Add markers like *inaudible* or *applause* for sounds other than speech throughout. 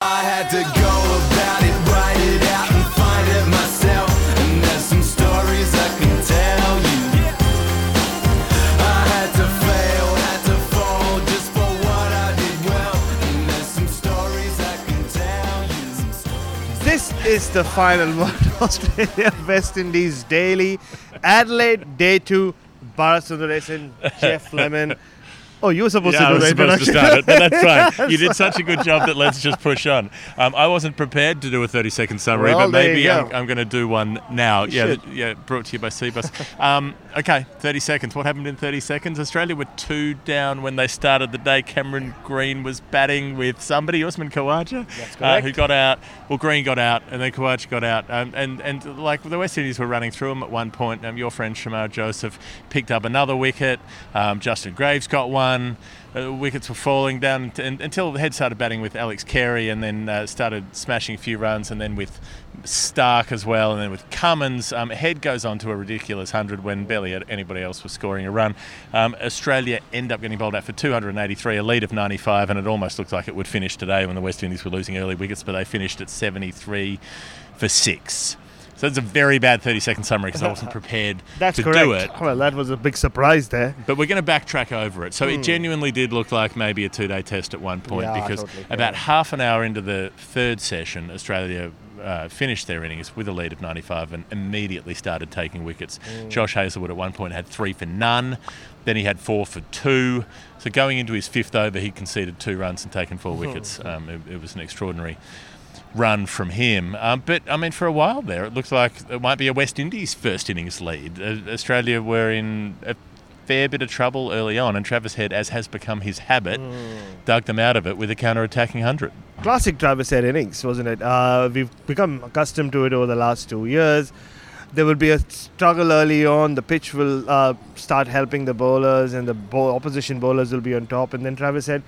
I had to go about it, write it out, and find it myself. And there's some stories I can tell you. I had to fail, had to fall just for what I did well. And there's some stories I can tell you. This is the final one. Australia *laughs* West Indies daily. Adelaide day two. Bharat Sundaresan, Geoff Lemon. Oh, you were supposed Yeah, I to do was the supposed to start it, but that's fine. *laughs* You did such a good job that let's just push on. Um, I wasn't prepared to do a 30 second summary, Well, but maybe go. I'm, I'm going to do one now. yeah, should. yeah, brought to you by Cbus. um, okay, 30 seconds. What happened in 30 seconds? Australia were two down when they started the day. Cameron Green was batting with somebody, Usman Khawaja, uh, who got out. Well, Green got out, and then Khawaja got out. Um, and, and like the West Indies were running through them at one point. Um, your friend Shamar Joseph picked up another wicket. Um, Justin Greaves got one uh, wickets were falling down un- until head started batting with Alex Carey and then uh, started smashing a few runs and then with Stark as well and then with Cummins. Um, head goes on to a ridiculous 100 when barely anybody else was scoring a run. Um, Australia end up getting bowled out for 283, a lead of 95 and it almost looked like it would finish today when the West Indies were losing early wickets but they finished at 73 for six. So it's a very bad 30 second summary because I wasn't prepared That's to correct. do it. Well, that was a big surprise there. But we're going to backtrack over it. So it genuinely did look like maybe a two day test at one point Hmm. Yeah, because totally, about yeah. half an hour into the third session, Australia uh, finished their innings with a lead of 95 and immediately started taking wickets. Hmm. Josh Hazlewood at one point had three for none. Then he had four for two. So going into his fifth over, he conceded two runs and taken four wickets. Um, it, it was an extraordinary run from him. Um, but I mean, for a while there, it looked like it might be a West Indies first innings lead. Uh, Australia were in a fair bit of trouble early on, and Travis Head, as has become his habit, dug them out of it with a counter-attacking hundred. Classic Travis Head innings, wasn't it? Uh, we've become accustomed to it over the last two years. There will be a struggle early on. The pitch will uh, start helping the bowlers, and the bow- opposition bowlers will be on top. And then Travis Head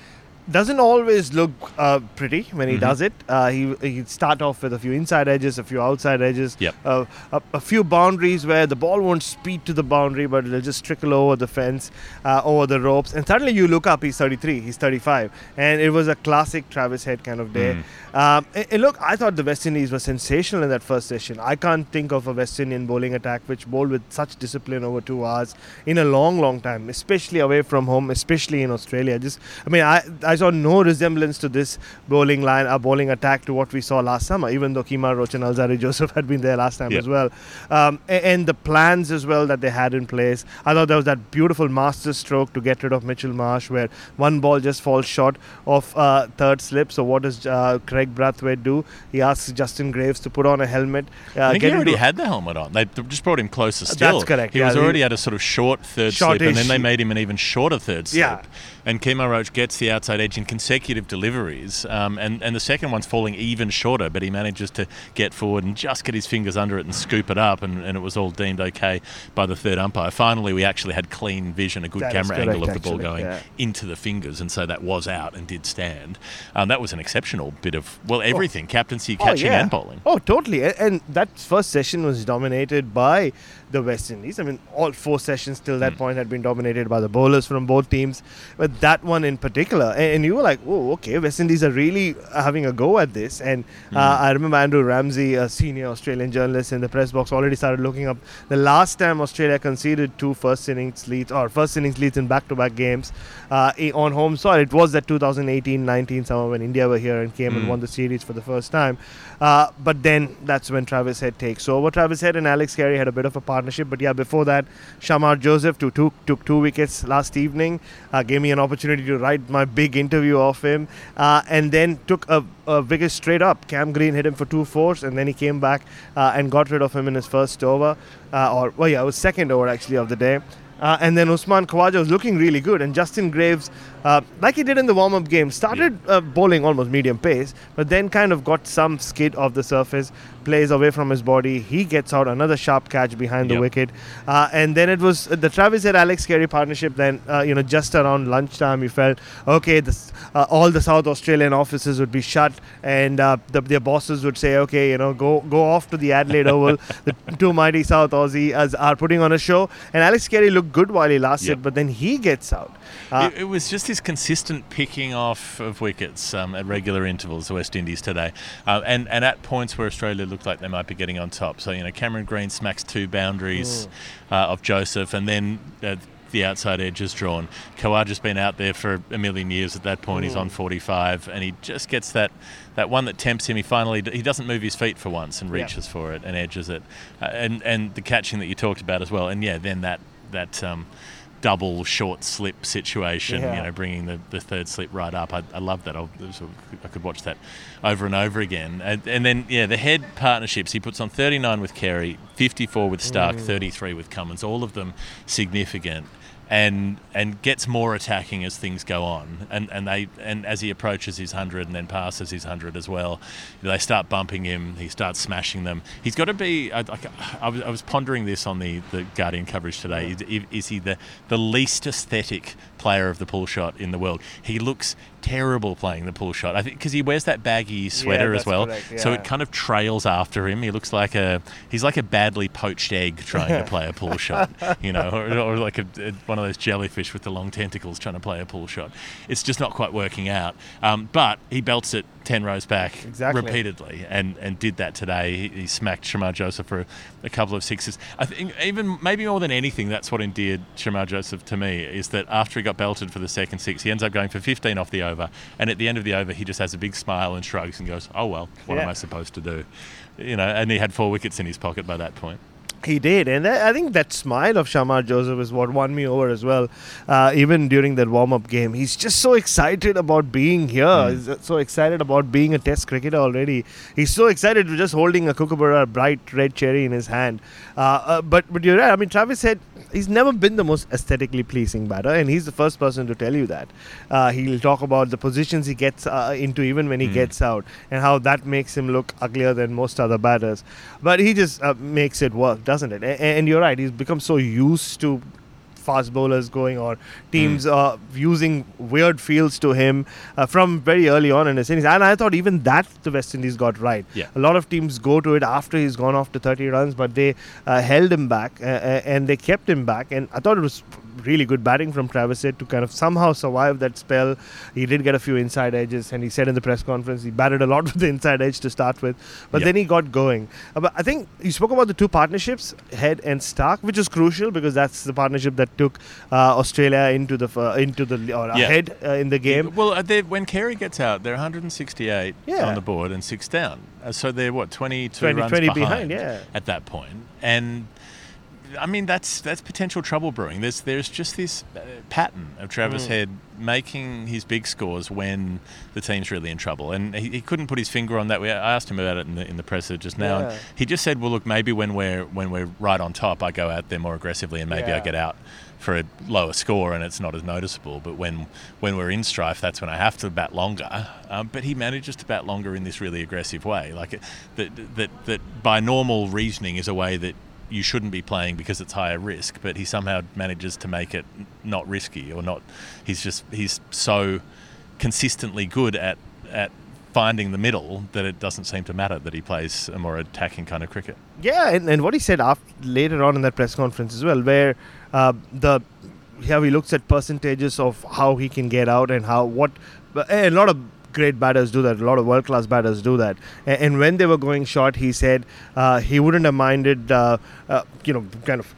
doesn't always look uh, pretty when he does it. Uh, he he start off with a few inside edges, a few outside edges, Yep. uh, a, a few boundaries where the ball won't speed to the boundary, but it'll just trickle over the fence, uh, over the ropes, and suddenly you look up, he's 33, he's 35, and it was a classic Travis Head kind of day. Um, and, and look, I thought the West Indies were sensational in that first session. I can't think of a West Indian bowling attack which bowled with such discipline over two hours in a long, long time, especially away from home, especially in Australia. Just, I mean, I, I saw no resemblance to this bowling line, a bowling attack to what we saw last summer, even though Kemar Roach and Alzarri Joseph *laughs* had been there last time Yeah. as well. Um, a- and the plans as well that they had in place. I thought there was that beautiful master stroke to get rid of Mitchell Marsh, where one ball just falls short of uh, third slip. So what does uh, Kraigg Brathwaite do? He asks Justin Greaves to put on a helmet. Uh, I think he already had the helmet on. They just brought him closer still. correct, He yeah, was already at a sort of short third slip, and then they made him an even shorter third slip. Yeah. And Kemar Roach gets the outside edge in consecutive deliveries, um, and, and the second one's falling even shorter, but he manages to get forward and just get his fingers under it and scoop it up, and, and it was all deemed okay by the third umpire. Finally, we actually had clean vision, a good That camera angle of the ball going yeah. into the fingers, and so that was out and did stand. Um, that was an exceptional bit of, well, everything captaincy, catching, oh, yeah. and bowling. Oh, totally. A- And that first session was dominated by the West Indies. I mean, all four sessions till Hmm. that point had been dominated by the bowlers from both teams, but that one in particular. And you were like, oh, okay, West Indies are really having a go at this. And Hmm. uh, I remember Andrew Ramsey, a senior Australian journalist in the press box, already started looking up the last time Australia conceded two first innings leads or first innings leads in back to back games uh, on home soil. It was that 2018 19 summer when India were here and came and Mm. won the series for the first time. Uh, but then that's when Travis Head takes over. Travis Head and Alex Carey had a bit of a partnership. But yeah, before that, Shamar Joseph took, took, took two wickets last evening, uh, gave me an opportunity to write my big interview of him, uh, and then took a, a wicket straight up. Cam Green hit him for two fours, and then he came back uh, and got rid of him in his first over, uh, or well, yeah, it was second over actually of the day. Uh, and then Usman Khawaja was looking really good, and Justin Greaves uh, like he did in the warm-up game. Started uh, bowling almost medium pace, but then kind of got some skid off the surface, plays away from his body. He gets out another sharp catch behind the Yep. wicket, uh, and then it was the Travis and Alex Carey partnership. Then uh, you know just around lunchtime, you felt okay. This, uh, all the South Australian offices would be shut, and uh, the, their bosses would say, okay, you know, go go off to the Adelaide Oval. *laughs* the two mighty South Aussie as are putting on a show, and Alex Carey looked good while he lasted, Yep. but then he gets out. Uh, it, it was just this consistent picking off of wickets um, at regular intervals, the West Indies today, uh, and and at points where Australia looked like they might be getting on top. So you know, Cameron Green smacks two boundaries uh, of Joseph, and then. Uh, the outside edge is drawn. Khawaja's been out there for a million years. At that point, he's on 45, and he just gets that, that one that tempts him. He finally he doesn't move his feet for once and reaches for it and edges it, uh, and and the catching that you talked about as well. And yeah, then that that um, double short slip situation, Yeah. you know, bringing the, the third slip right up. I, I love that. I'll, I could watch that over and over again. And, and then, yeah, the head partnerships. He puts on 39 with Carey, 54 with Stark, mm. 33 with Cummins. All of them significant. And and gets more attacking as things go on, and and they and as he approaches his hundred and then passes his hundred as well, they start bumping him. He starts smashing them. He's got to be. I, like, I, was, I was pondering this on the, the Guardian coverage today. Is, is he the the least aesthetic player of the pull shot in the world? He looks terrible playing the pull shot. I think because he wears that baggy sweater as that's well, correct, so it kind of trails after him. He looks like a he's like a badly poached egg trying to *laughs* play a pull shot, you know, or, or like a, a- one of those jellyfish with the long tentacles trying to play a pull shot. It's just not quite working out. Um, but he belts it ten rows back Exactly. repeatedly, and and did that today. He, he smacked Shamar Joseph for a, a couple of sixes. I think even maybe more than anything, that's what endeared Shamar Joseph to me is that after he got belted for the second six, he ends up going for 15 off the over, and at the end of the over, he just has a big smile and shrugs and goes, "Oh well, what am I supposed to do?" You know, and he had four wickets in his pocket by that point. He did, and I I think that smile of Shamar Joseph is what won me over as well. Uh, even during that warm-up game, he's just so excited about being here. He's so excited about being a Test cricketer already. He's so excited to just holding a kookaburra bright red cherry in his hand. Uh, uh, but but you're right. I mean, Travis said he's never been the most aesthetically pleasing batter, and he's the first person to tell you that. Uh, he'll talk about the positions he gets uh, into even when he gets out, and how that makes him look uglier than most other batters. But he just uh, makes it work, doesn't it? A- and you're right. He's become so used to fast bowlers going or teams uh, using weird fields to him uh, from very early on in his innings. And I thought even that the West Indies got right. Yeah. A lot of teams go to it after he's gone off to 30 runs, but they uh, held him back uh, uh, and they kept him back. And I thought it was really good batting from Travis Head to kind of somehow survive that spell. He did get a few inside edges, and he said in the press conference he batted a lot *laughs* with the inside edge to start with, but Yeah. then he got going. Uh, but I think you spoke about the two partnerships, Head and Stark, which is crucial because that's the partnership that took uh, Australia into the f- into the or Yeah. ahead uh, in the game. Well, uh, when Carey gets out, they're 168 Yeah. on the board and six down. Uh, so they're what 22 20 runs 20 behind, behind, yeah. at that. And I mean that's that's potential trouble brewing. There's there's just this uh, pattern of Travis Mm. Head making his big scores when the team's really in trouble, and he, he couldn't put his finger on that. We, I asked him about it in the in the presser just now, Yeah. and he just said, "Well, look, maybe when we're when we're right on top, I go out there more aggressively, and maybe I get out." For a lower score, and it's not as noticeable. But when when we're in strife, that's when I have to bat longer. Um, but he manages to bat longer in this really aggressive way, like it, that that that by normal reasoning is a way that you shouldn't be playing because it's higher risk. But he somehow manages to make it not risky or not. He's just he's so consistently good at at finding the middle that it doesn't seem to matter that he plays a more attacking kind of cricket. Yeah, and, and what he said after, later on in that press conference as well, where uh, the how he looks at percentages of how he can get out and how what a lot of great batters do that. A lot of world class batters do that. And, and when they were going short, he said uh, he wouldn't have minded, uh, uh, you know, kind of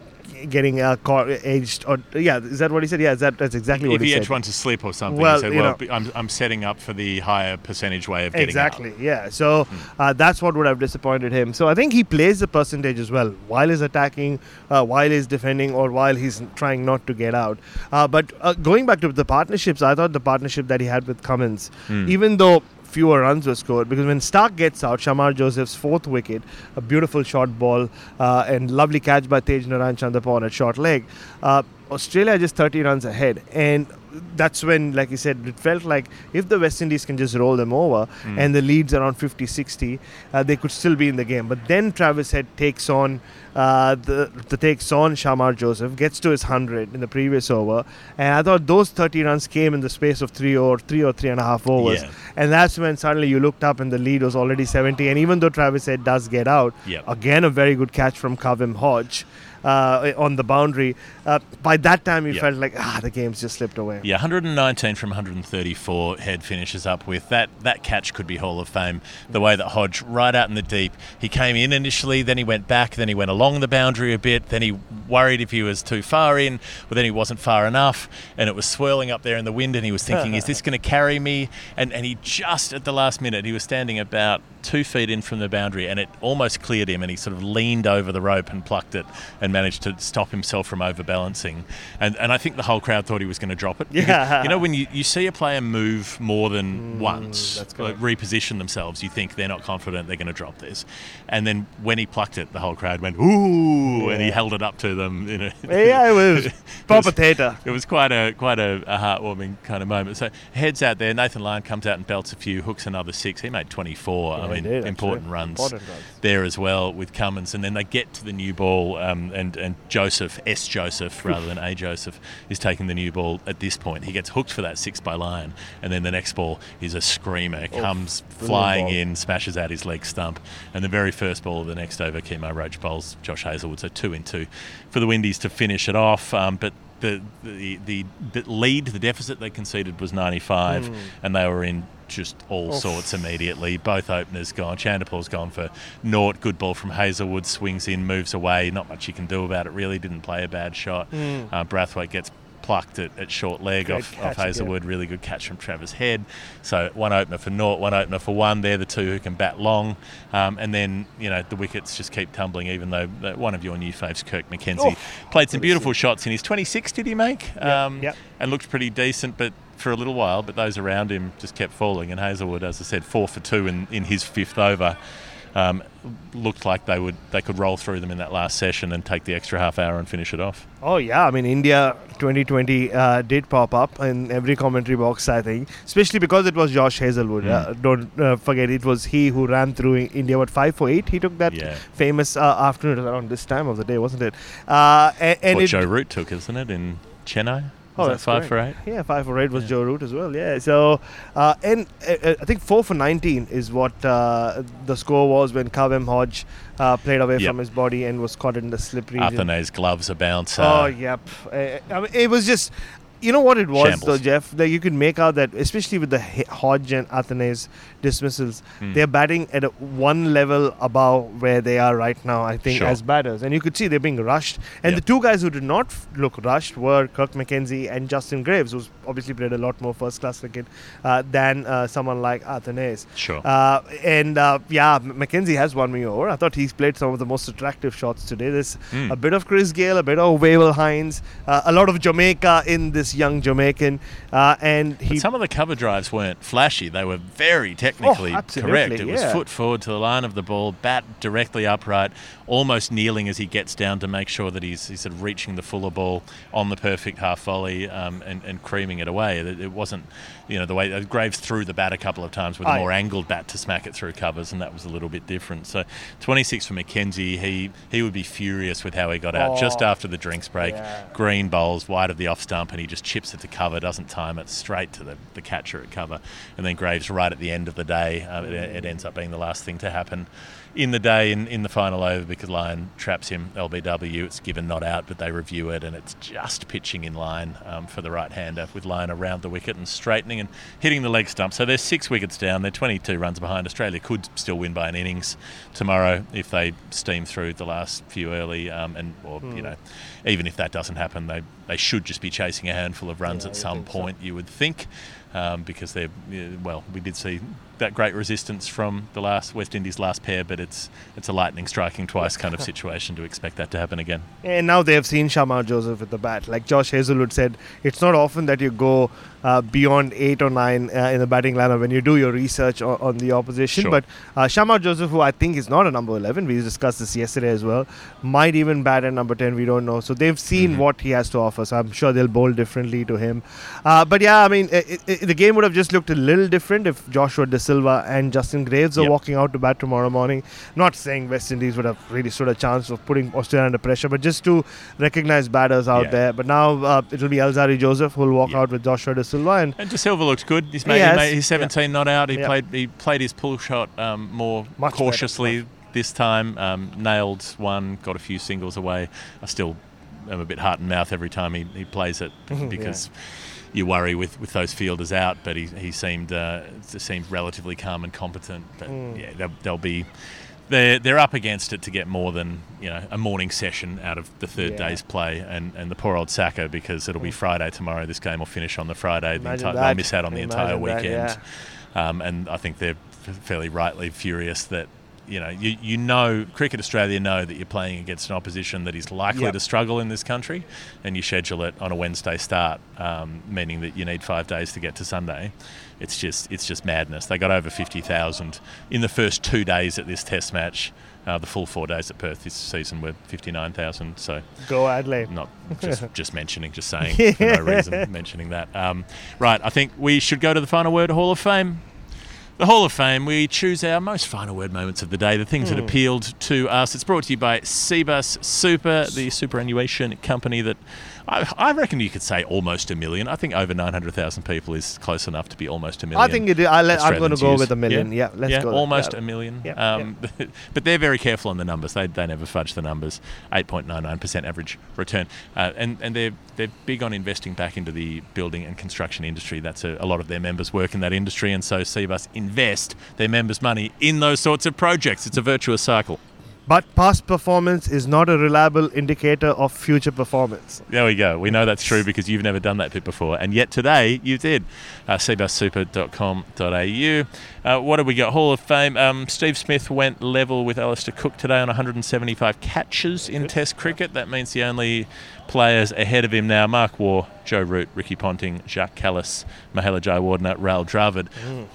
getting uh, caught, edged or yeah, is that what he said? Yeah, is that that's exactly what if he he edged said. one to slip or something, Well, he said, you know- I'm, I'm setting up for the higher percentage way of getting out. Exactly. out." Yeah. So uh, that's what would have disappointed him. So I think he plays the percentage as well while he's attacking, uh, while he's defending, or while he's trying not to get out. Uh, but uh, going back to the partnerships, I thought the partnership that he had with Cummins, even though fewer runs were scored, because when Stark gets out, Shamar Joseph's fourth wicket, a beautiful short ball uh, and lovely catch by Tagenarine Chanderpaul at short leg. Uh, Australia just 30 runs ahead, and that's when, like you said, it felt like if the West Indies can just roll them over Mm. and the leads around 50 60, uh, they could still be in the game. But then Travis Head takes on. Uh, the, the takes on Shamar Joseph gets to his 100 in the previous over and I thought those 30 runs came in the space of three or three or three and a half overs Yeah. and that's when suddenly you looked up and the lead was already 70 and even though Travis Head does get out Yep. again a very good catch from Kavem Hodge uh, on the boundary uh, by that time you Yep. felt like ah the game's just slipped away Yeah, 119 from 134. Head finishes up with that. That catch could be Hall of Fame. The way that Hodge, right out in the deep, he came in initially, then he went back, then he went along the boundary a bit, then he worried if he was too far in, but then he wasn't far enough, and it was swirling up there in the wind, and he was thinking, "Is this going to carry me?" And and he just at the last minute, he was standing about two feet in from the boundary, and it almost cleared him, and he sort of leaned over the rope and plucked it, and managed to stop himself from overbalancing. And and I think the whole crowd thought he was going to drop it. *laughs* Because, Yeah. you know when you, you see a player move more than once, Mm, that's like reposition themselves, you think they're not confident they're going to drop this. And then when he plucked it, the whole crowd went, ooh, and he held it up to them. You know. *laughs* yeah it was *laughs* proper theatre It was quite a quite a, a heartwarming kind of moment. So heads out there. Nathan Lyon comes out and belts a few, hooks another six. He made 24. Yeah, I mean, did, important runs Important runs. there as well with Cummins. And then they get to the new ball, um, and and Joseph S Joseph rather than A Joseph is taking the new ball at this point. He gets hooked for that six by Lyon, and then the next ball is a screamer. Comes brilliant flying ball. in, smashes out his leg stump, and the very first ball of the next over, Kemar Roach bowls Josh Hazlewood. So two in two for the Windies to finish it off. Um, but the, the the lead, the deficit they conceded was 95, and they were in just all Oof. sorts immediately. Both openers gone. Chanderpaul's gone for naught. Good ball from Hazlewood. Swings in, moves away. Not much you can do about it. Really didn't play a bad shot. Uh, Brathwaite gets plucked at, at short leg off, catch off. Hazlewood. Really good catch from Travis Head. So one opener for naught, one opener for one. They're the two who can bat long. Um, and then, you know, the wickets just keep tumbling, even though uh, one of your new faves, Kirk McKenzie, Oh, played some beautiful see. shots in his 26, did he make? Um, yep. And looked pretty decent, but for a little while, but those around him just kept falling. And Hazlewood, as I said, four for two in, in his fifth over. Um, looked like they would they could roll through them in that last session and take the extra half hour and finish it off. Oh yeah, I mean India 2020 uh, did pop up in every commentary box, I think, especially because it was Josh Hazlewood. Mm. Uh, don't uh, forget, it was he who ran through India. What five for eight? He took that Yeah. famous uh, afternoon around this time of the day, wasn't it? Uh, and and what it, Joe Root took, isn't it, in Chennai? Oh, that's five for eight? Yeah, five for eight was Yeah. Joe Root as well. Yeah, so uh, and uh, uh, I think four for nineteen is what uh, the score was when Kavem Hodge uh, played away Yep. from his body and was caught in the slippery. Athanaze gloves a bouncer. Oh, yep. Uh, I mean, it was just, you know what it was Shambles. though, Geoff. That you could make out that, especially with the Hodge and Athanaze dismissals, Hmm. they're batting at a one level above where they are right now. I think Sure. as batters, and you could see they're being rushed. And Yep. the two guys who did not f- look rushed were Kirk McKenzie and Justin Greaves, who's obviously played a lot more first class cricket uh, than uh, someone like Athanaze. Sure. Uh, and uh, yeah, McKenzie has won me over. I thought he's played some of the most attractive shots today. There's Mm. a bit of Chris Gayle, a bit of Wavell Hinds, uh, a lot of Jamaica in this young Jamaican, uh, and But he. some of the cover drives weren't flashy. They were very technically Oh, correct. It was foot forward to the line of the ball, bat directly upright, almost kneeling as he gets down to make sure that he's, he's sort of reaching the fuller ball on the perfect half volley um, and, and creaming it away. It, it wasn't, you know, the way uh, Greaves threw the bat a couple of times with a more angled bat to smack it through covers, and that was a little bit different. So 26 for McKenzie. He he would be furious with how he got out just Oh. after the drinks break. Yeah. Green bowls wide of the off stump, and he just chips it to cover, doesn't time it straight to the, the catcher at cover. And then Greaves, right at the end of the day, uh, it, it ends up being the last thing to happen in the day in, in the final over because Lyon traps him. LBW, it's given not out, but they review it, and it's just pitching in line um, for the right hander with Lyon around the wicket and straightening and hitting the leg stump. So they're six wickets down. They're 22 runs behind. Australia could still win by an innings tomorrow if they steam through the last few early, um, and or you know, even if that doesn't happen, they they should just be chasing a handful of runs Yeah, at some think so. point. You would think. Um, because they're well, we did see that great resistance from the last West Indies last pair, but it's it's a lightning striking twice kind of *laughs* situation to expect that to happen again. And now they have seen Shamar Joseph at the bat. Like Josh Hazlewood said, it's not often that you go uh, beyond eight or nine uh, in the batting lineup when you do your research on, on the opposition. Sure. But uh, Shamar Joseph, who I think is not a number 11, we discussed this yesterday as well, might even bat at number 10. We don't know. So they've seen Mhm. what he has to offer. So I'm sure they'll bowl differently to him. Uh, but yeah, I mean, i i the game would have just looked a little different if Joshua Da Silva and Justin Greaves are Yep. walking out to bat tomorrow morning. Not saying West Indies would have really stood a chance of putting Australia under pressure, but just to recognize batters out Yeah. there. But now uh, it'll be Alzarri Joseph who will walk Yeah. out with Joshua Da Silva. And And Da Silva looks good. He's made, he made he's 17 not out. He Yeah. played he played his pull shot um, more Much cautiously this time. Um, nailed one, got a few singles away. I still am a bit heart and mouth every time he, he plays it Mhm, because you worry with, with those fielders out. But he, he seemed uh, seemed relatively calm and competent. But Mm. yeah, they'll, they'll be. They're, they're up against it to get more than you know a morning session out of the third Yeah. day's play, and, and the poor old SACA because it'll be Mm. Friday tomorrow. This game will finish on the Friday. The Imagine that. they'll miss out on the entire Imagine that, weekend, um, and I think they're fairly rightly furious that you know you, you know Cricket Australia know that you're playing against an opposition that is likely Yep. to struggle in this country, and you schedule it on a Wednesday start, um, meaning that you need five days to get to Sunday. It's just it's just madness. They got over fifty thousand in the first two days at this Test match. Uh, the full four days at Perth this season were fifty nine thousand. So go Adelaide. not just *laughs* just mentioning, just saying for no *laughs* reason mentioning that. Um, right, I think we should go to the final word Hall of Fame. The Hall of Fame, we choose our most final word moments of the day, the things that appealed to us. It's brought to you by Cbus Super, the superannuation company that I, I reckon you could say almost a million. I think over 900,000 people is close enough to be almost a million. I think it, I'll let, I'm going to go use. with a million. Yeah, let's yeah, go. almost Yeah. a million. Yeah, um, *laughs* but they're very careful on the numbers. They, they never fudge the numbers. 8.99% average return, uh, and and they're they're big on investing back into the building and construction industry. That's a, a lot of their members work in that industry, and so Cbus invest their members' money in those sorts of projects. It's a virtuous cycle. But past performance is not a reliable indicator of future performance. There we go. We know that's true because you've never done that bit before, and yet today you did. Uh, cbussuper.com.au. Uh, what have we got? Hall of Fame. Um, Steve Smith went level with Alastair Cook today on 175 catches in Test cricket. That means the only players ahead of him now: Mark Waugh, Joe Root, Ricky Ponting, Jacques Kallis, Mahela Jayawardene, Rahul Dravid.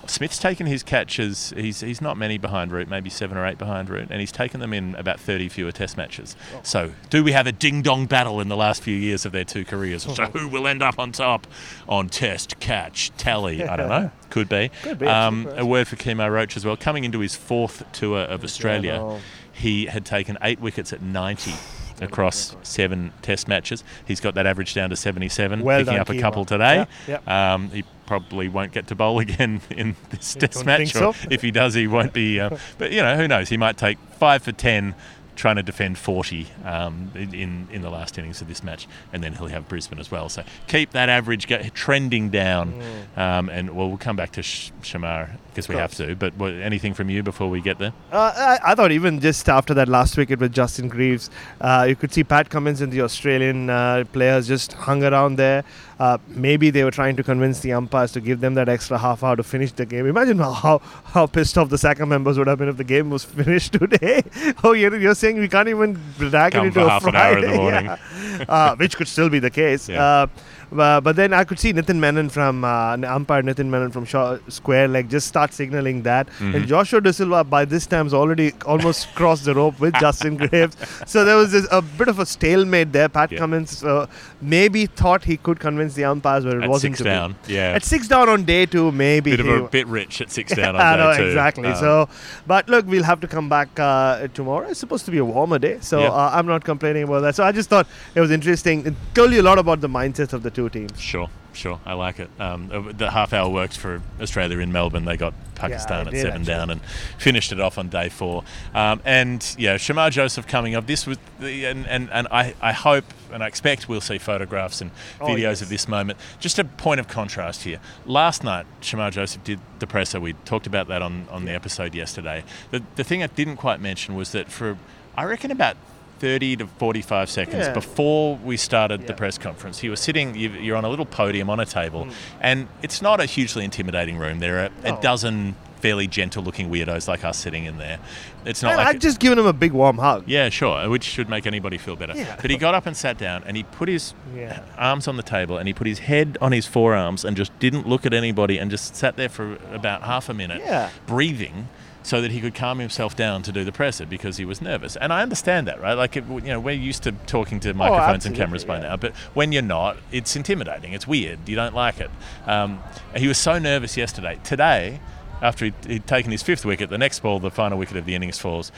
Smith's taken his catches. He's he's not many behind Root, maybe seven or eight behind Root, and he's taken them in about 30 fewer Test matches. So, do we have a ding dong battle in the last few years of their two careers? So, *laughs* who will end up on top on Test catch tally? I don't know. *laughs* Could be. Could be, Um, a word for Kemar Roach as well. Coming into his fourth tour of Australia, he had taken eight wickets at 90 across seven Test matches. He's got that average down to 77, Well picking done, up a couple today. Um, he probably won't get to bowl *laughs* again in this Test match. so? if he does, he won't be. Uh, *laughs* but you know, who knows? He might take five for 10 trying to defend 40 um, in in the last innings of this match, and then he'll have Brisbane as well. So keep that average go, trending down, Mm. um, and well, we'll come back to Sh- Shamar because we have to. But what, anything from you before we get there? Uh, I, I thought even just after that last wicket with Justin Greaves, uh, you could see Pat Cummins and the Australian uh, players just hung around there. Uh, maybe they were trying to convince the umpires to give them that extra half hour to finish the game. Imagine how how pissed off the SACA members would have been if the game was *laughs* finished today. oh, you're, you're saying we can't even drag Come it into a half an hour in the *laughs* morning. Yeah. uh, which could still be the case. *laughs* Yeah. Uh, but then I could see Nitin Menon from uh, umpire Nitin Menon from Shaw Square like just start signaling that, Mhm. and Joshua Da Silva by this time time's already almost *laughs* crossed the rope with Justin *laughs* Greaves. So there was this, a bit of a stalemate there. Pat Yeah. Cummins uh, maybe thought he could convince the umpires, but it At wasn't six to be. down, yeah. At six down on day two, maybe bit of a bit rich at six *laughs* down on I day know two. exactly. Um, so, but look, we'll have to come back uh, tomorrow. It's supposed to be a warmer day, so Yeah. uh, I'm not complaining about that. So I just thought it was interesting. It told you a lot about the mindset of the two teams. Sure, sure. I like it. Um, uh, the half hour worked for Australia in Melbourne. They got Pakistan it at seven actually. down and finished it off on day four. Um, and yeah, Shamar Joseph coming up. This was the, and, and, and I, I hope and I expect we'll see photographs and Oh, videos yes. of this moment. Just a point of contrast here. Last night, Shamar Joseph did the presser. We talked about that on, on the episode yesterday. The, the thing I didn't quite mention was that for, I reckon, about 30 to 45 seconds Yeah. before we started the press conference. He was sitting, you- you're on a little podium on a table, Mm. and it's not a hugely intimidating room. There are a dozen fairly gentle looking weirdos like us sitting in there. It's not And like. I'd just given him a big warm hug. yeah, sure, which should make anybody feel better. Yeah. But he got up and sat down and he put his Yeah. arms on the table and he put his head on his forearms and just didn't look at anybody and just sat there for about half a minute, Yeah. breathing. So that he could calm himself down to do the presser because he was nervous, and I understand that, right? Like, it, you know, we're used to talking to microphones and cameras by yeah. now, but when you're not, it's intimidating. It's weird. You don't like it. Um, he was so nervous yesterday. Today, after he'd, he'd taken his fifth wicket, the next ball, the final wicket of the innings falls.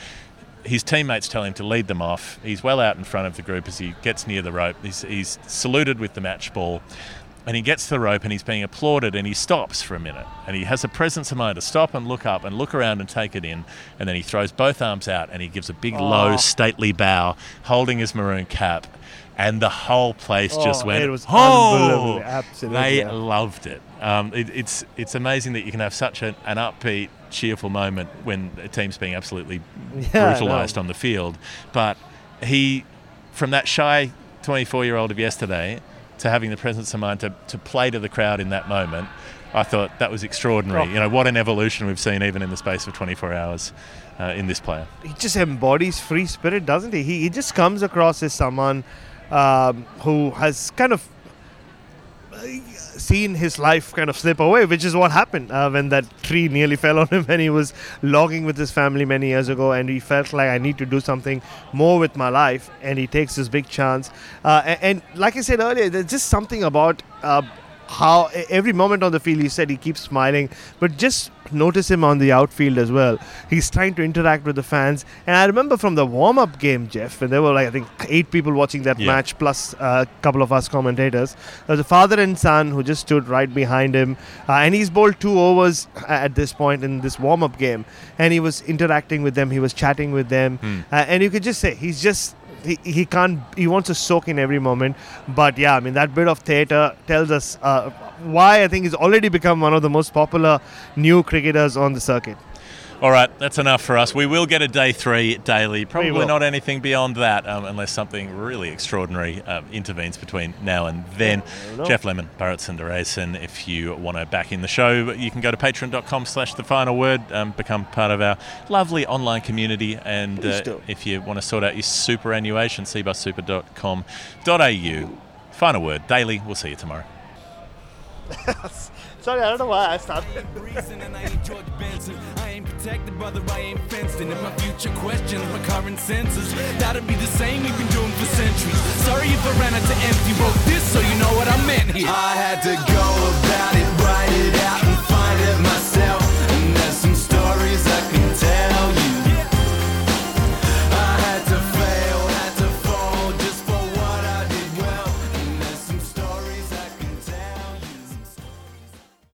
His teammates tell him to lead them off. He's well out in front of the group as he gets near the rope. He's, he's saluted with the match ball. And he gets to the rope and he's being applauded and he stops for a minute. And he has the presence of mind to stop and look up and look around and take it in. And then he throws both arms out and he gives a big, low, Oh. stately bow, holding his maroon cap. And the whole place just Oh, went, it was oh! unbelievable. Absolutely, They yeah. loved it. Um, it. It's it's amazing that you can have such an, an upbeat, cheerful moment when a team's being absolutely *laughs* Yeah, brutalised know. on the field. But he, from that shy 24 year old of yesterday to having the presence of mind to, to play to the crowd in that moment, I thought that was extraordinary. Oh. You know, what an evolution we've seen even in the space of 24 hours uh, in this player. he just embodies free spirit, doesn't he? He, he just comes across as someone um, who has kind of seen his life kind of slip away, which is what happened uh, when that tree nearly fell on him *laughs* when he was logging with his family many years ago, and he felt like I need to do something more with my life, and he takes this big chance. Uh, and, and like I said earlier, there's just something about. Uh, how every moment on the field he said he keeps smiling but just notice him on the outfield as well. He's trying to interact with the fans. And i remember from the warm-up game geoff when there were like i think eight people watching that Yeah. match plus a couple of us commentators there was a father and son who just stood right behind him. Uh, and he's bowled two overs at this point in this warm-up game. And he was interacting with them. He was chatting with them. Uh, and you could just say he's just he, he can't he wants to soak in every moment. But yeah i mean that bit of theater tells us uh, why i think he's already become one of the most popular new cricketers on the circuit All right, that's enough for us. We will get a day three daily. Probably not anything beyond that, um, unless something really extraordinary um, intervenes between now and then. Geoff Lemon, Bharat Sundaresan. If you want to back in the show, you can go to patreon.com slash the final word, um, become part of our lovely online community. And uh, if you want to sort out your superannuation, cbussuper.com.au. Final word daily. We'll see you tomorrow. *laughs* sorry i don't know why i stopped. *laughs* reason and I ain't George Benson. I ain't protected, brother, I ain't fenced in. And my future questions, my current senses. That'll be the same we've been doing for centuries. Sorry if I ran out to empty. Wrote this so you know what I meant here. I had to go